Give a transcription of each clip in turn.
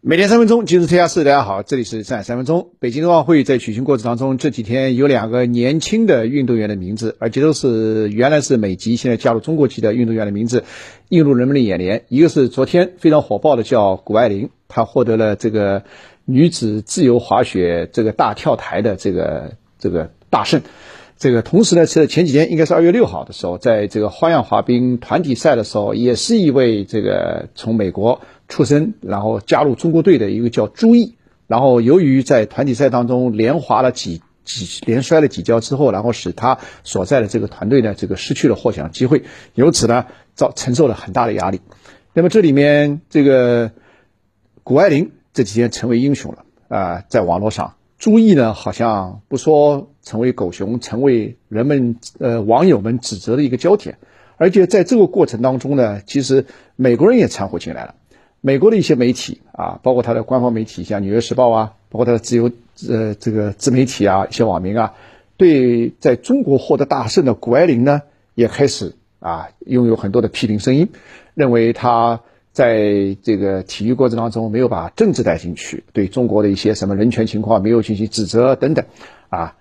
每天三分钟，今日天下事。大家好，这里是上海三分钟。北京冬奥会在举行过程当中，这几天有两个年轻的运动员的名字，而且都是原来是美籍，现在加入中国籍的运动员的名字映入人们的眼帘。一个是昨天非常火爆的，叫谷爱凌，她获得了这个女子自由滑雪这个大跳台的这个这个大胜。这个同时呢，是前几天应该是二月六号的时候，在这个花样滑冰团体赛的时候，也是一位这个从美国出生，然后加入中国队的一个叫朱毅，然后由于在团体赛当中连滑了几几连摔了几跤之后，然后使他所在的这个团队呢，这个失去了获奖机会，由此呢，遭承受了很大的压力。那么这里面这个谷爱凌这几天成为英雄了啊，在网络上。朱毅呢，好像不说成为狗熊，成为人们呃网友们指责的一个焦点，而且在这个过程当中呢，其实美国人也掺和进来了。美国的一些媒体啊，包括它的官方媒体，像《纽约时报》啊，包括它的自由呃这个自媒体啊，一些网民啊，对在中国获得大胜的谷爱凌呢，也开始啊拥有很多的批评声音，认为他。在这个体育过程当中，没有把政治带进去，对中国的一些什么人权情况没有进行指责等等，啊，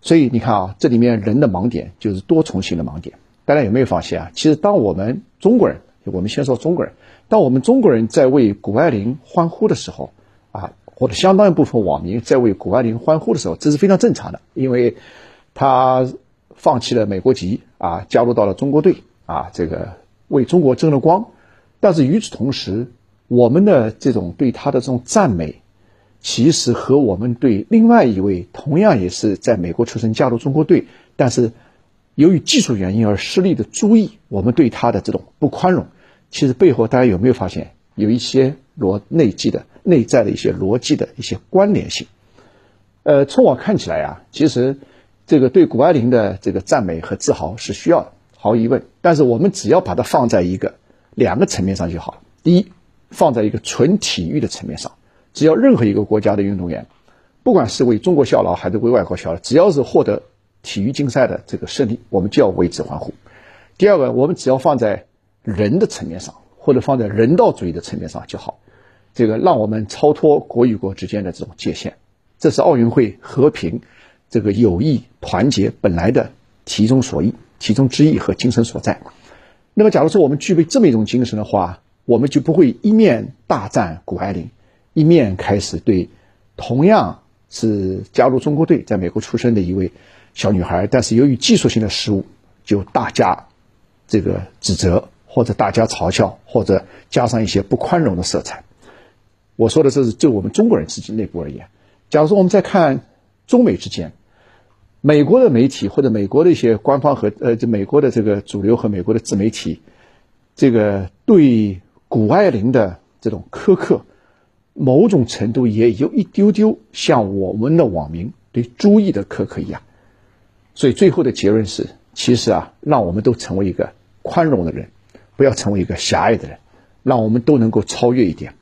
所以你看啊，这里面人的盲点就是多重性的盲点。大家有没有发现啊？其实当我们中国人，我们先说中国人，当我们中国人在为谷爱凌欢呼的时候，啊，或者相当一部分网民在为谷爱凌欢呼的时候，这是非常正常的，因为他放弃了美国籍啊，加入到了中国队啊，这个为中国争了光。但是与此同时，我们的这种对他的这种赞美，其实和我们对另外一位同样也是在美国出生、加入中国队，但是由于技术原因而失利的朱毅，我们对他的这种不宽容，其实背后大家有没有发现有一些逻内记的内在的一些逻辑的一些关联性？呃，从我看起来啊，其实这个对谷爱凌的这个赞美和自豪是需要的，毫无疑问。但是我们只要把它放在一个。两个层面上就好了。第一，放在一个纯体育的层面上，只要任何一个国家的运动员，不管是为中国效劳还是为外国效劳，只要是获得体育竞赛的这个胜利，我们就要为之欢呼。第二个，我们只要放在人的层面上，或者放在人道主义的层面上就好。这个让我们超脱国与国之间的这种界限，这是奥运会和平、这个友谊、团结本来的其中所意、其中之意和精神所在。那么，假如说我们具备这么一种精神的话，我们就不会一面大赞谷爱凌，一面开始对同样是加入中国队、在美国出生的一位小女孩，但是由于技术性的失误，就大加这个指责，或者大家嘲笑，或者加上一些不宽容的色彩。我说的这是就我们中国人自己内部而言。假如说我们再看中美之间。美国的媒体或者美国的一些官方和呃，这美国的这个主流和美国的自媒体，这个对谷爱凌的这种苛刻，某种程度也有一丢丢像我们的网民对朱毅的苛刻一样。所以最后的结论是，其实啊，让我们都成为一个宽容的人，不要成为一个狭隘的人，让我们都能够超越一点，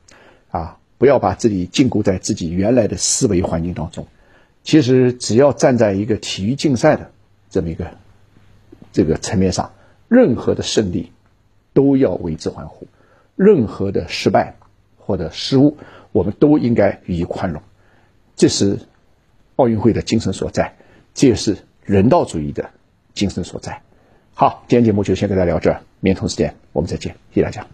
啊，不要把自己禁锢在自己原来的思维环境当中。其实，只要站在一个体育竞赛的这么一个这个层面上，任何的胜利都要为之欢呼，任何的失败或者失误，我们都应该予以宽容。这是奥运会的精神所在，这也是人道主义的精神所在。好，今天节目就先跟大家聊这儿，明天同时间我们再见，谢谢大家。